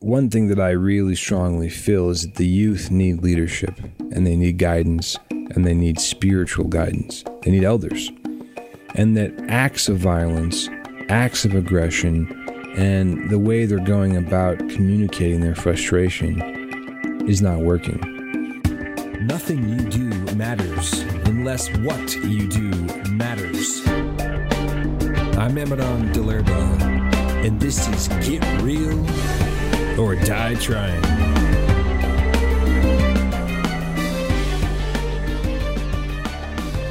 one thing that I really strongly feel is that the youth need leadership and they need guidance and they need spiritual guidance. They need elders. And that acts of violence, acts of aggression, and the way they're going about communicating their frustration is not working. Nothing you do matters unless what you do matters. I'm Amadon DellErba, and this is Get Real or Die Trying.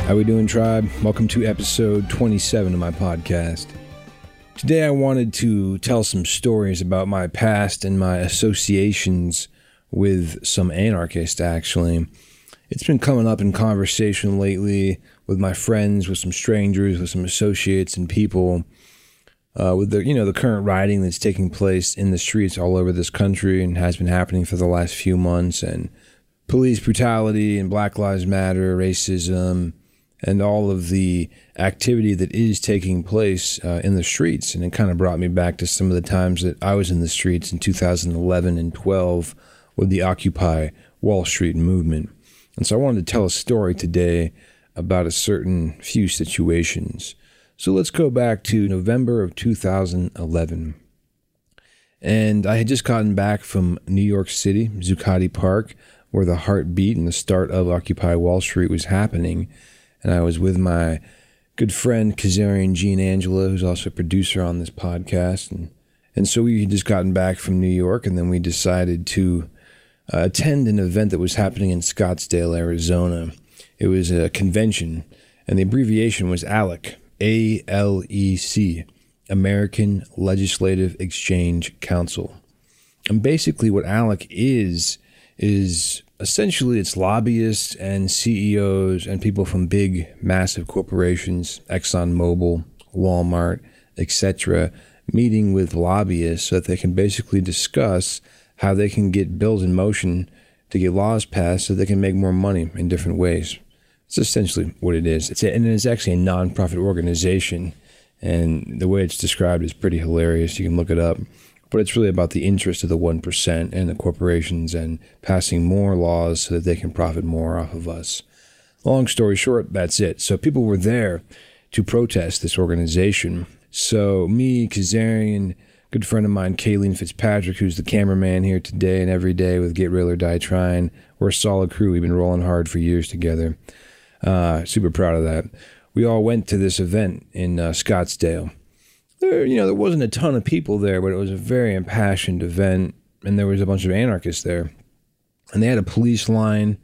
How we doing, tribe? Welcome to episode 27 of my podcast. Today I wanted to tell some stories about my past and my associations with some anarchists, actually. It's been coming up in conversation lately with my friends, with some strangers, with some associates and people uh, with the you know the current rioting that's taking place in the streets all over this country and has been happening for the last few months, and police brutality and Black Lives Matter, racism, and all of the activity that is taking place uh, in the streets, and it kind of brought me back to some of the times that I was in the streets in 2011 and 12 with the Occupy Wall Street movement. And so I wanted to tell a story today about a certain few situations. So let's go back to November of 2011. And I had just gotten back from New York City, Zuccotti Park, where the heartbeat and the start of Occupy Wall Street was happening. And I was with my good friend Kazarian Jean Angela, who's also a producer on this podcast. And, and so we had just gotten back from New York, and then we decided to uh, attend an event that was happening in Scottsdale, Arizona. It was a convention, and the abbreviation was ALEC, ALEC, American Legislative Exchange Council. And basically, what ALEC is, is essentially it's lobbyists and CEOs and people from big, massive corporations, ExxonMobil, Walmart, etc., meeting with lobbyists so that they can basically discuss how they can get bills in motion to get laws passed so they can make more money in different ways. It's essentially what it is. It's a, and it's actually a nonprofit organization, and the way it's described is pretty hilarious. You can look it up, but it's really about the interest of the one percent and the corporations and passing more laws so that they can profit more off of us. Long story short, that's it. So people were there to protest this organization. So me, Kazarian, good friend of mine, Kayleen Fitzpatrick, who's the cameraman here today and every day with Get Real or Die Trying. We're a solid crew. We've been rolling hard for years together. Uh, super proud of that. We all went to this event in uh, Scottsdale. There, you know, there wasn't a ton of people there, but it was a very impassioned event, and there was a bunch of anarchists there, and they had a police line,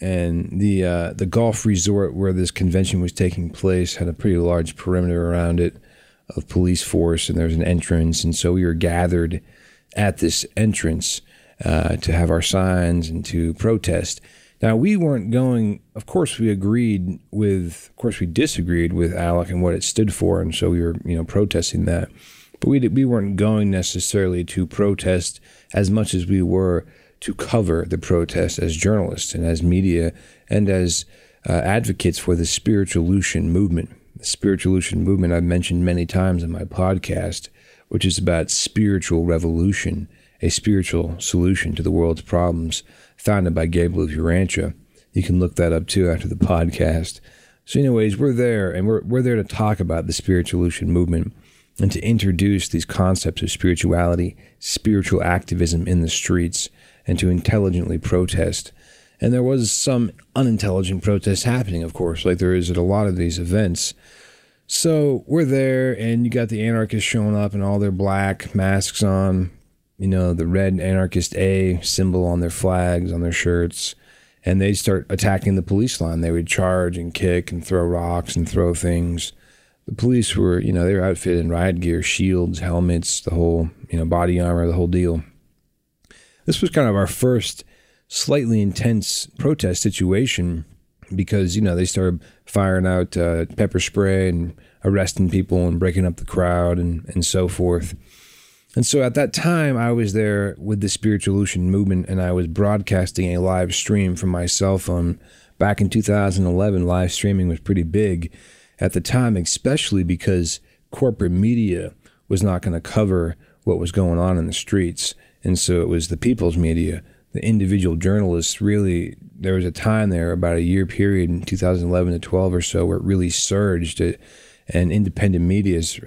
and the uh, the golf resort where this convention was taking place had a pretty large perimeter around it of police force, and there was an entrance, and so we were gathered at this entrance uh, to have our signs and to protest. Now, we weren't going, of course, we agreed with, of course, we disagreed with ALEC and what it stood for. And so we were, you know, protesting that. But we, we weren't going necessarily to protest as much as we were to cover the protest as journalists and as media and as uh, advocates for the spiritual spiritualution movement. The spiritualution movement I've mentioned many times in my podcast, which is about spiritual revolution, a spiritual solution to the world's problems founded by Gabriel Urantia. You can look that up too after the podcast. So, anyways, we're there and we're, we're there to talk about the spiritualution movement and to introduce these concepts of spirituality, spiritual activism in the streets, and to intelligently protest. And there was some unintelligent protest happening, of course, like there is at a lot of these events. So we're there, and you got the anarchists showing up and all their black masks on, you know, the red anarchist A symbol on their flags, on their shirts, and they'd start attacking the police line. They would charge and kick and throw rocks and throw things. The police were, you know, they were outfitted in riot gear, shields, helmets, the whole, you know, body armor, the whole deal. This was kind of our first slightly intense protest situation because, you know, they started firing out uh, pepper spray and arresting people and breaking up the crowd and, and so forth. And so at that time, I was there with the spiritual Spiritualution movement and I was broadcasting a live stream from my cell phone. Back in 2011, live streaming was pretty big at the time, especially because corporate media was not going to cover what was going on in the streets. And so it was the people's media, the individual journalists really there was a time there about a year period in 2011 to 12 or so where it really surged uh, and independent media's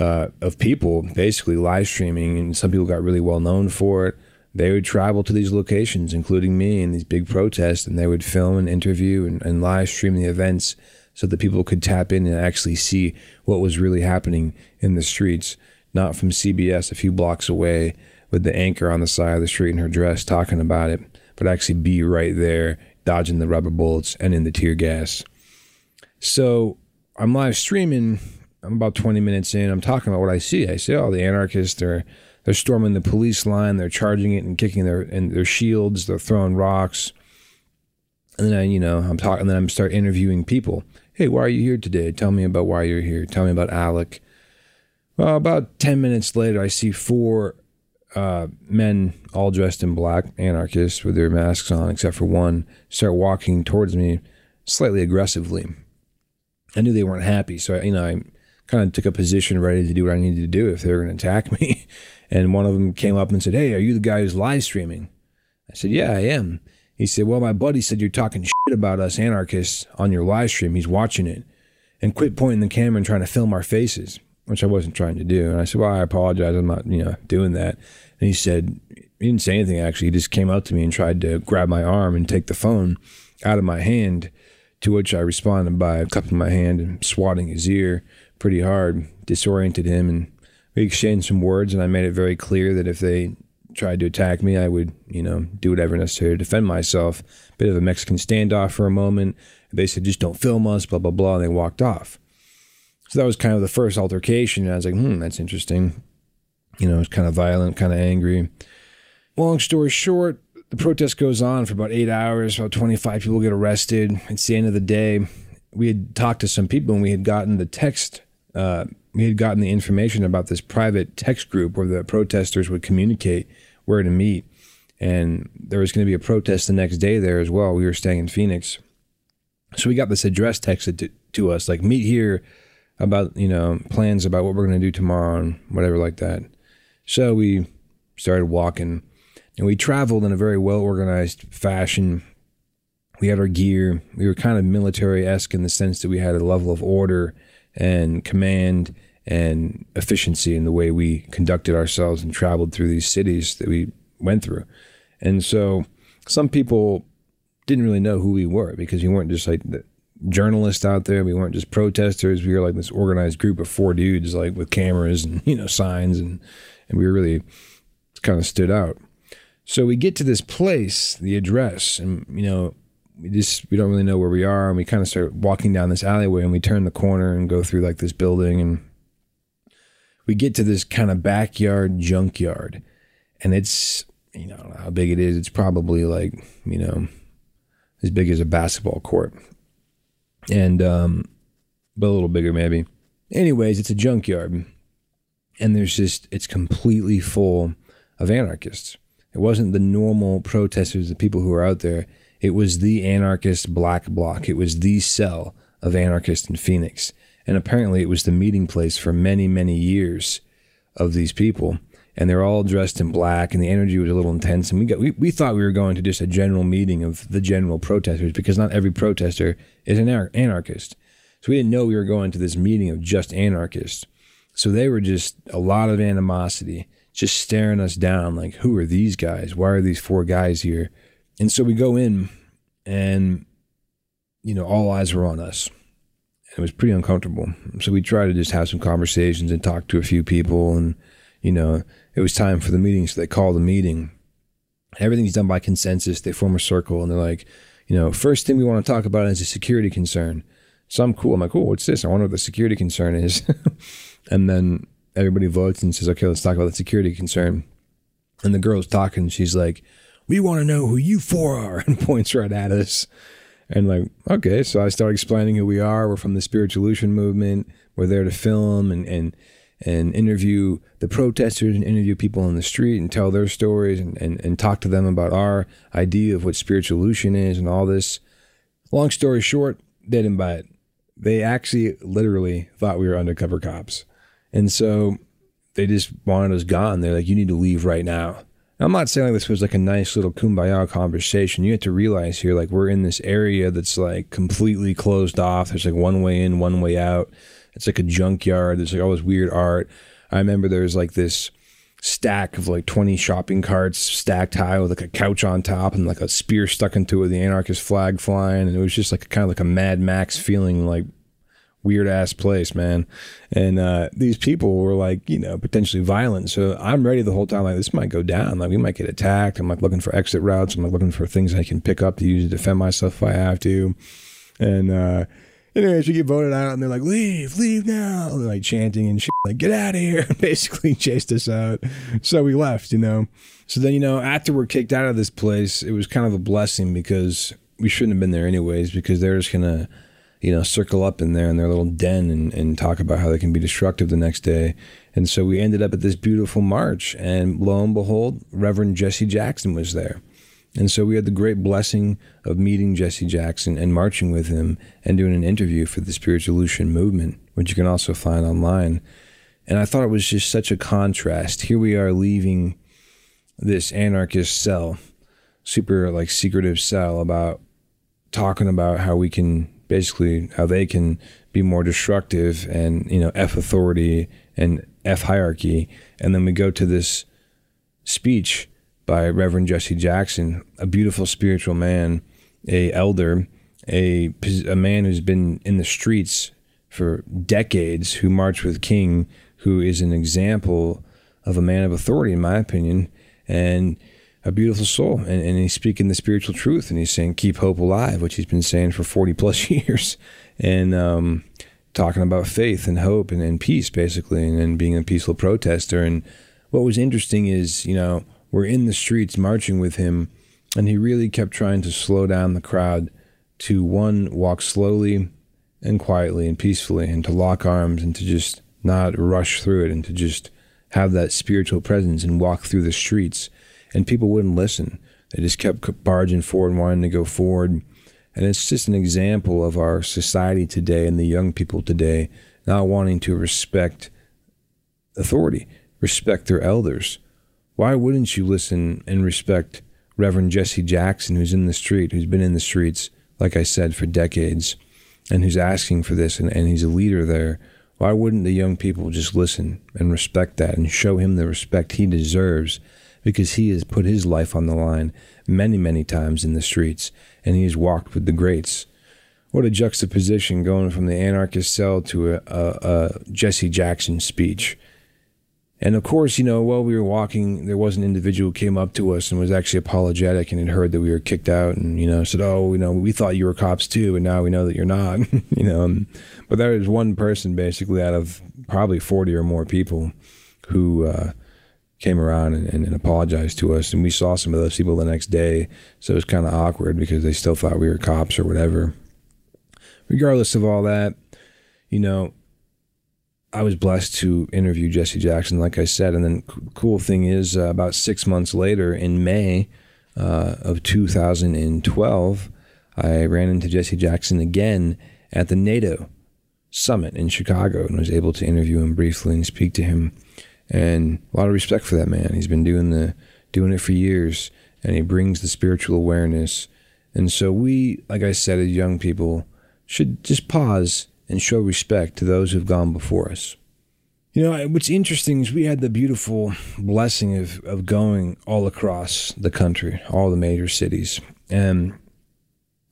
uh, of people basically live streaming and some people got really well known for it they would travel to these locations including me in these big protests and they would film and interview and, and live stream the events so that people could tap in and actually see what was really happening in the streets not from cbs a few blocks away with the anchor on the side of the street in her dress talking about it, but actually be right there, dodging the rubber bullets and in the tear gas. So I'm live streaming. I'm about 20 minutes in. I'm talking about what I see. I see all oh, the anarchists. They're they're storming the police line. They're charging it and kicking their and their shields. They're throwing rocks. And then I, you know, I'm talking. Then I'm start interviewing people. Hey, why are you here today? Tell me about why you're here. Tell me about ALEC. Well, about 10 minutes later, I see four uh, men all dressed in black, anarchists with their masks on, except for one, start walking towards me slightly aggressively. I knew they weren't happy, so I, you know I kind of took a position ready to do what I needed to do if they were going to attack me. And one of them came up and said, "Hey, are you the guy who's live streaming?" I said, "Yeah, I am." He said, "Well, my buddy said you're talking shit about us anarchists on your live stream. He's watching it, and quit pointing the camera and trying to film our faces." Which I wasn't trying to do. And I said, Well, I apologize. I'm not, you know, doing that. And he said, he didn't say anything actually. He just came up to me and tried to grab my arm and take the phone out of my hand. To which I responded by cupping my hand and swatting his ear pretty hard, disoriented him, and we exchanged some words. And I made it very clear that if they tried to attack me, I would, you know, do whatever necessary to defend myself. Bit of a Mexican standoff for a moment. They said, just don't film us, blah, blah, blah. And they walked off. So that was kind of the first altercation. And I was like, hmm, that's interesting. You know, it's kind of violent, kind of angry. Long story short, the protest goes on for about eight hours. About 25 people get arrested. It's the end of the day. We had talked to some people and we had gotten the text, uh, we had gotten the information about this private text group where the protesters would communicate where to meet. And there was going to be a protest the next day there as well. We were staying in Phoenix. So we got this address texted to, to us like, meet here about, you know, plans about what we're going to do tomorrow and whatever like that. So we started walking and we traveled in a very well organized fashion. We had our gear. We were kind of military esque in the sense that we had a level of order and command and efficiency in the way we conducted ourselves and traveled through these cities that we went through. And so some people didn't really know who we were because we weren't just like the journalists out there. We weren't just protesters. We were like this organized group of four dudes, like with cameras and, you know, signs and and we really kind of stood out. So we get to this place, the address, and you know, we just we don't really know where we are, and we kind of start walking down this alleyway, and we turn the corner and go through like this building, and we get to this kind of backyard junkyard, and it's you know how big it is. It's probably like you know as big as a basketball court, and um, but a little bigger maybe. Anyways, it's a junkyard and there's just it's completely full of anarchists. It wasn't the normal protesters, the people who are out there. It was the anarchist black bloc. It was the cell of anarchists in Phoenix. And apparently it was the meeting place for many, many years of these people. And they're all dressed in black and the energy was a little intense. And we got we, we thought we were going to just a general meeting of the general protesters because not every protester is an anarchist. So we didn't know we were going to this meeting of just anarchists. So they were just a lot of animosity, just staring us down like, who are these guys? Why are these four guys here? And so we go in and, you know, all eyes were on us. It was pretty uncomfortable. So we tried to just have some conversations and talk to a few people. And, you know, it was time for the meeting. So they called the meeting. Everything's done by consensus. They form a circle and they're like, you know, first thing we want to talk about is a security concern. So I'm cool. I'm like, cool, what's this? I wonder what the security concern is. And then everybody votes and says, okay, let's talk about the security concern. And the girl's talking. She's like, we want to know who you four are and points right at us. And like, okay. So I start explaining who we are. We're from the Spiritualution movement. We're there to film and, and, and interview the protesters and interview people on the street and tell their stories and, and, and talk to them about our idea of what spiritualution is and all this. Long story short, they didn't buy it. They actually literally thought we were undercover cops. And so they just wanted us gone. They're like, you need to leave right now. I'm not saying like this was like a nice little kumbaya conversation. You have to realize here, like we're in this area that's like completely closed off. There's like one way in, one way out. It's like a junkyard. There's like all this weird art. I remember there's like this stack of like 20 shopping carts stacked high with like a couch on top and like a spear stuck into it, the anarchist flag flying. And it was just like kind of like a Mad Max feeling like weird ass place, man. And uh, these people were like, you know, potentially violent. So I'm ready the whole time, like, this might go down. Like, we might get attacked. I'm like looking for exit routes. I'm like looking for things I can pick up to use to defend myself if I have to. And, uh, anyways, we get voted out and they're like, leave, leave now. And they're like chanting and shit, like, get out of here. Basically chased us out. So we left, you know. So then, you know, after we're kicked out of this place, it was kind of a blessing because we shouldn't have been there anyways because they're just to, you know, circle up in there in their little den and, and talk about how they can be destructive the next day. And so we ended up at this beautiful march, and lo and behold, Reverend Jesse Jackson was there. And so we had the great blessing of meeting Jesse Jackson and marching with him and doing an interview for the Spiritual Spiritualution movement, which you can also find online. And I thought it was just such a contrast. Here we are leaving this anarchist cell, super like secretive cell about talking about how we can basically how they can be more destructive and you know f authority and f hierarchy. And then we go to this speech by reverend jesse jackson a beautiful spiritual man a elder a, a man who's been in the streets for decades who marched with king who is an example of a man of authority in my opinion. And a beautiful soul. And, and he's speaking the spiritual truth and he's saying, keep hope alive, which he's been saying for 40 plus years. And um, talking about faith and hope and, and peace, basically, and, and being a peaceful protester. And what was interesting is, you know, we're in the streets marching with him, and he really kept trying to slow down the crowd to one, walk slowly and quietly and peacefully, and to lock arms and to just not rush through it and to just have that spiritual presence and walk through the streets and people wouldn't listen. They just kept barging forward and wanting to go forward. And it's just an example of our society today and the young people today not wanting to respect authority, respect their elders. Why wouldn't you listen and respect Reverend Jesse Jackson, who's in the street, who's been in the streets, like I said, for decades, and who's asking for this, and, and he's a leader there? Why wouldn't the young people just listen and respect that and show him the respect he deserves because he has put his life on the line many, many times in the streets, and he has walked with the greats. What a juxtaposition going from the anarchist cell to a, a, a Jesse Jackson speech. And of course, you know, while we were walking, there was an individual who came up to us and was actually apologetic and had heard that we were kicked out and, you know, said, Oh, you know, we thought you were cops too, and now we know that you're not, you know. But there was one person basically out of probably 40 or more people who, uh, came around and, and, and, apologized to us. And we saw some of those people the next day. So it was kind of awkward because they still thought we were cops or whatever. Regardless of all that, you know, I was blessed to interview Jesse Jackson, like I said. And then, cool thing is, uh, about six months later, in May uh, of 2012, I ran into Jesse Jackson again at the NATO summit in Chicago and was able to interview him briefly and speak to him and a lot of respect for that man. He's been doing the doing it for years, and he brings the spiritual awareness. And so we, like I said, as young people, should just pause and show respect to those who've gone before us. You know, what's interesting is we had the beautiful blessing of, of going all across the country, all the major cities. And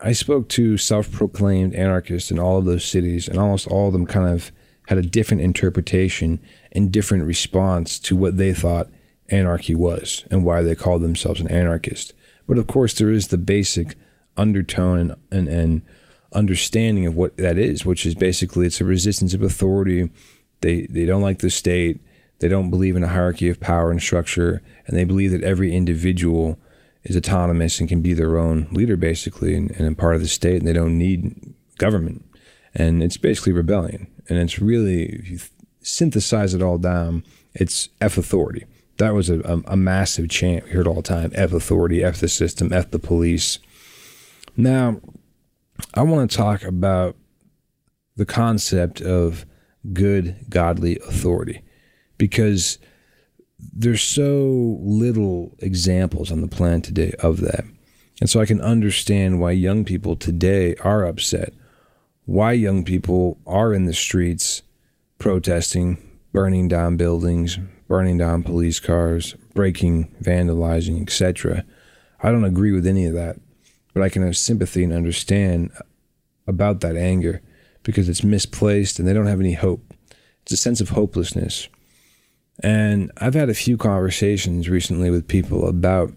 I spoke to self proclaimed anarchists in all of those cities, and almost all of them kind of had a different interpretation and different response to what they thought anarchy was and why they called themselves an anarchist. But of course, there is the basic undertone and, and, and understanding of what that is, which is basically it's a resistance of authority. They they don't like the state. They don't believe in a hierarchy of power and structure, and they believe that every individual is autonomous and can be their own leader, basically, and, and a part of the state, and they don't need government. And it's basically rebellion. And it's really, if you synthesize it all down, it's F authority. That was a, a, a massive chant we heard all the time F authority, F the system, F the police. Now, I want to talk about the concept of good, godly authority because there's so little examples on the planet today of that. And so I can understand why young people today are upset, why young people are in the streets protesting, burning down buildings, burning down police cars, breaking, vandalizing, etc. I don't agree with any of that, but I can have sympathy and understand about that anger because it's misplaced and they don't have any hope. It's a sense of hopelessness. And I've had a few conversations recently with people about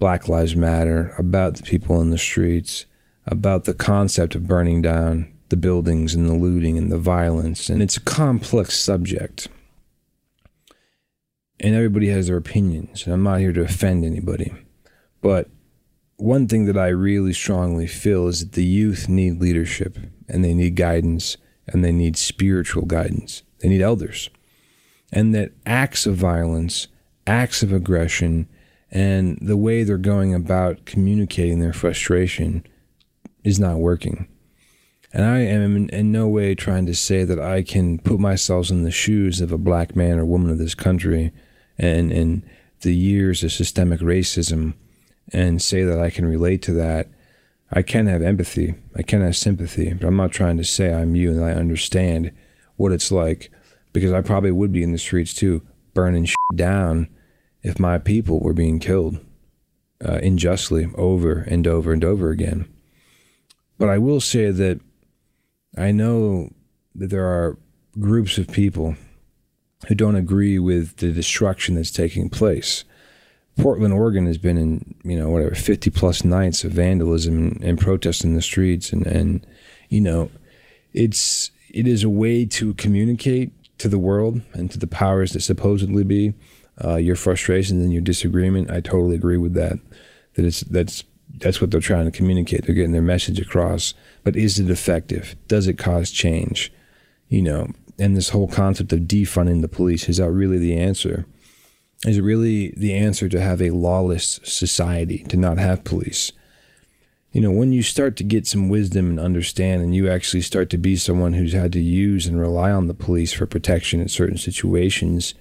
Black Lives Matter, about the people in the streets, about the concept of burning down the buildings and the looting and the violence. And it's a complex subject. And everybody has their opinions. And I'm not here to offend anybody. But one thing that I really strongly feel is that the youth need leadership and they need guidance and they need spiritual guidance. They need elders. And that acts of violence, acts of aggression, and the way they're going about communicating their frustration is not working. And I am in, in, no way trying to say that I can put myself in the shoes of a black man or woman of this country and, and the years of systemic racism and say that I can relate to that. I can have empathy. I can have sympathy, but I'm not trying to say I'm you and I understand what it's like because I probably would be in the streets too, burning down if my people were being killed uh, unjustly over and over and over again. But I will say that I know that there are groups of people who don't agree with the destruction that's taking place. Portland, Oregon has been in, you know, whatever, 50 plus nights of vandalism and, protest in the streets. And, and, you know, it's, it is a way to communicate to the world and to the powers that supposedly be uh, your frustrations and your disagreement. I totally agree with that. That it's, that's, that's what they're trying to communicate. They're getting their message across. But is it effective? Does it cause change? You know, and this whole concept of defunding the police is that really the answer? Is it really the answer to have a lawless society, to not have police? You know, when you start to get some wisdom and understand, and you actually start to be someone who's had to use and rely on the police for protection in certain situations,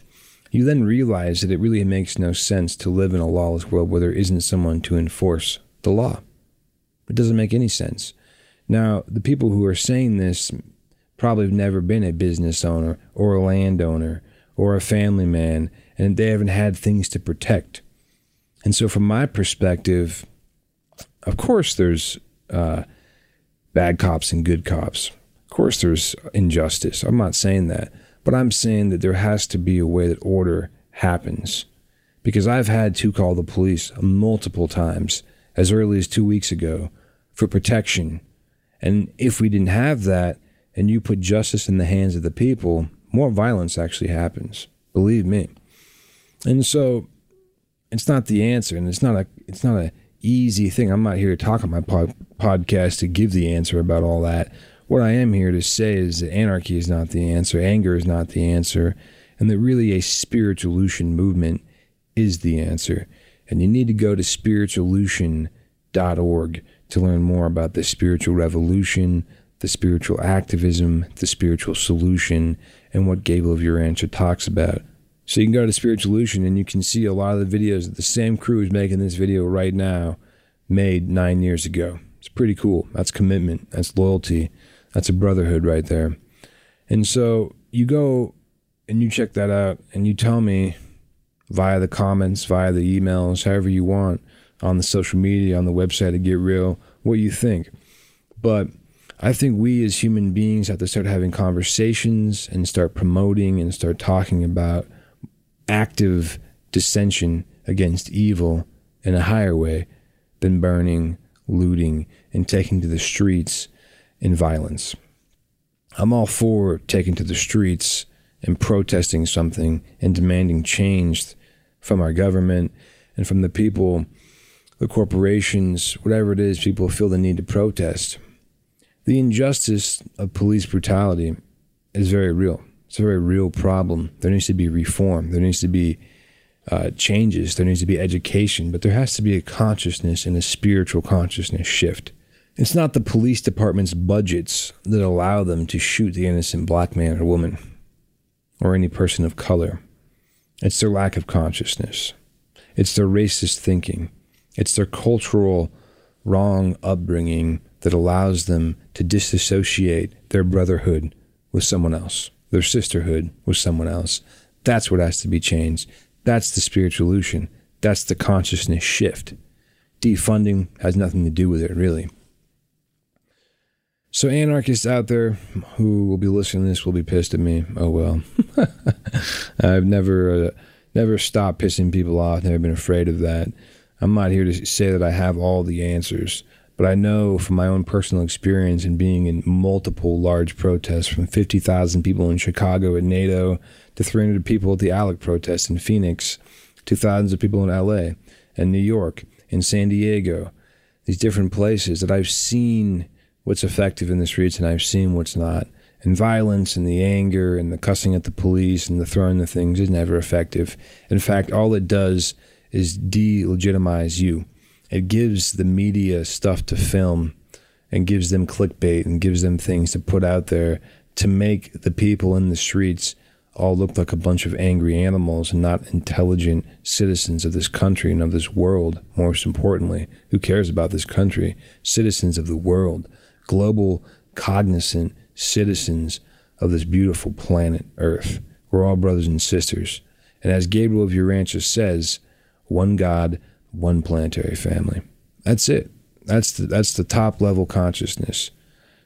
you then realize that it really makes no sense to live in a lawless world where there isn't someone to enforce the law. It doesn't make any sense. Now, the people who are saying this probably have never been a business owner or a landowner or a family man and they haven't had things to protect. And so, from my perspective, of course, there's uh, bad cops and good cops. Of course, there's injustice. I'm not saying that. But I'm saying that there has to be a way that order happens. Because I've had to call the police multiple times, as early as two weeks ago, for protection. And if we didn't have that, and you put justice in the hands of the people, more violence actually happens. Believe me. And so it's not the answer, and it's not a it's not a easy thing. I'm not here to talk on my pod, podcast to give the answer about all that. What I am here to say is that anarchy is not the answer, anger is not the answer, and that really a spiritualution movement is the answer. And you need to go to spiritualution.org to learn more about the spiritual revolution, the spiritual activism, the spiritual solution, and what Gabriel of Urantia talks about. So you can go to Spiritualution and you can see a lot of the videos that the same crew is making this video right now made nine years ago. It's pretty cool. That's commitment. That's loyalty. That's a brotherhood right there. And so you go and you check that out and you tell me via the comments, via the emails, however you want, on the social media, on the website to get real, what you think. But I think we as human beings have to start having conversations and start promoting and start talking about active dissension against evil in a higher way than burning, looting, and taking to the streets in violence. I'm all for taking to the streets and protesting something and demanding change from our government and from the people, the corporations, whatever it is, people feel the need to protest. The injustice of police brutality is very real. It's a very real problem. There needs to be reform. There needs to be uh, changes. There needs to be education, but there has to be a consciousness and a spiritual consciousness shift. It's not the police department's budgets that allow them to shoot the innocent black man or woman or any person of color. It's their lack of consciousness. It's their racist thinking. It's their cultural wrong upbringing that allows them to disassociate their brotherhood with someone else, their sisterhood with someone else. That's what has to be changed. That's the spiritualution. That's the consciousness shift. Defunding has nothing to do with it, really. So, anarchists out there who will be listening to this will be pissed at me. Oh well. I've never, uh, never stopped pissing people off. Never been afraid of that. I'm not here to say that I have all the answers, but I know from my own personal experience in being in multiple large protests, from 50,000 people in Chicago at NATO to 300 people at the ALEC protest in Phoenix, to thousands of people in LA and New York and San Diego, these different places that I've seen what's effective in the streets and I've seen what's not. And violence and the anger and the cussing at the police and the throwing the things is never effective. In fact, all it does is delegitimize you. It gives the media stuff to film and gives them clickbait and gives them things to put out there to make the people in the streets all look like a bunch of angry animals and not intelligent citizens of this country and of this world. Most importantly, who cares about this country? Citizens of the world, global, cognizant citizens of this beautiful planet Earth. We're all brothers and sisters. And as Gabriel of Urantia says, one God, one planetary family. That's it. That's the, that's the top level consciousness.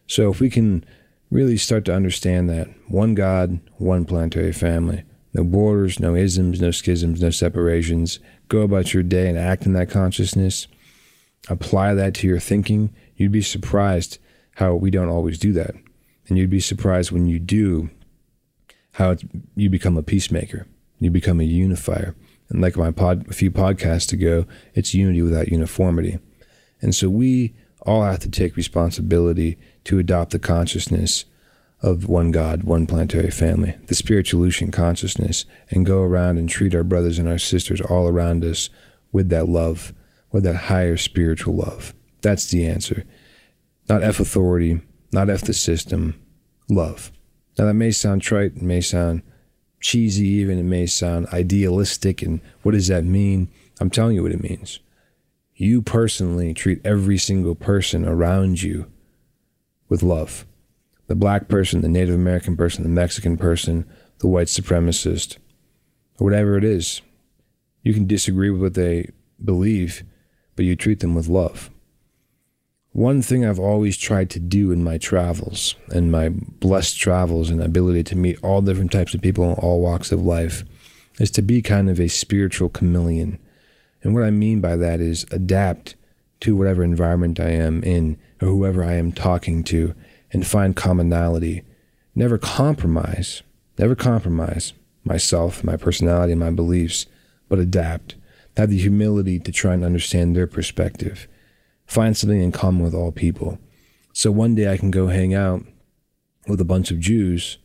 So if we can really start to understand that one God, one planetary family, no borders, no isms, no schisms, no separations, go about your day and act in that consciousness, apply that to your thinking, you'd be surprised how we don't always do that. And you'd be surprised when you do how you become a peacemaker, you become a unifier. And like my pod, a few podcasts ago, it's unity without uniformity. And so we all have to take responsibility to adopt the consciousness of one God, one planetary family, the spiritualution consciousness, and go around and treat our brothers and our sisters all around us with that love, with that higher spiritual love. That's the answer. Not F authority, not F the system, love. Now that may sound trite, it may sound cheesy, even it may sound idealistic. And what does that mean? I'm telling you what it means. You personally treat every single person around you with love the black person, the Native American person, the Mexican person, the white supremacist, whatever it is. You can disagree with what they believe, but you treat them with love. One thing I've always tried to do in my travels and my blessed travels and ability to meet all different types of people in all walks of life is to be kind of a spiritual chameleon. And what I mean by that is adapt to whatever environment I am in or whoever I am talking to and find commonality. Never compromise, never compromise myself, my personality, and my beliefs, but adapt. Have the humility to try and understand their perspective find something in common with all people. So one day I can go hang out with a bunch of Jews,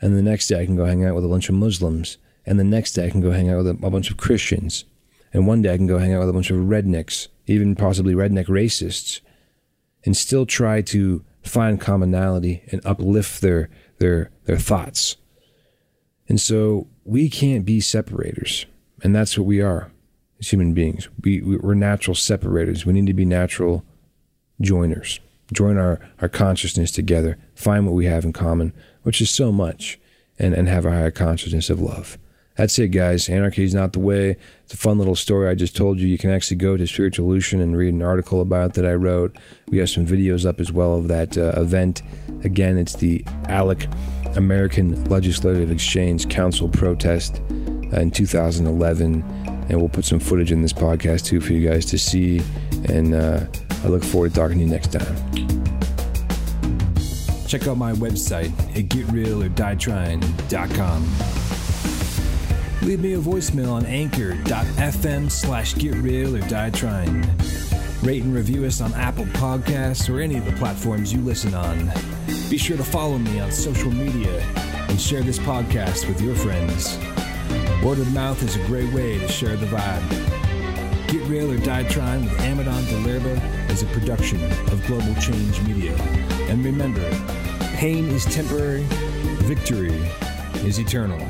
and the next day I can go hang out with a bunch of Muslims, and the next day I can go hang out with a, a bunch of Christians, and one day I can go hang out with a bunch of rednecks, even possibly redneck racists, and still try to find commonality and uplift their their their thoughts. And so we can't be separators, and that's what we are as human beings. We, we're natural separators. We need to be natural joiners. Join our, our consciousness together, find what we have in common, which is so much, and, and have a higher consciousness of love. That's it, guys. Anarchy is not the way. It's a fun little story I just told you. You can actually go to Spiritual Spiritualution and read an article about that I wrote. We have some videos up as well of that uh, event. Again, it's the ALEC American Legislative Exchange Council protest uh, in 2011 and we'll put some footage in this podcast too for you guys to see. And uh, I look forward to talking to you next time. Check out my website at getrealordieTrying.com. Leave me a voicemail on anchor.fm slash getrealordieTrying. Rate and review us on Apple Podcasts or any of the platforms you listen on. Be sure to follow me on social media and share this podcast with your friends. Word of mouth is a great way to share the vibe. Get Real or Die Trying with Amadon DellErba is a production of Global Change Media. And remember, pain is temporary, victory is eternal.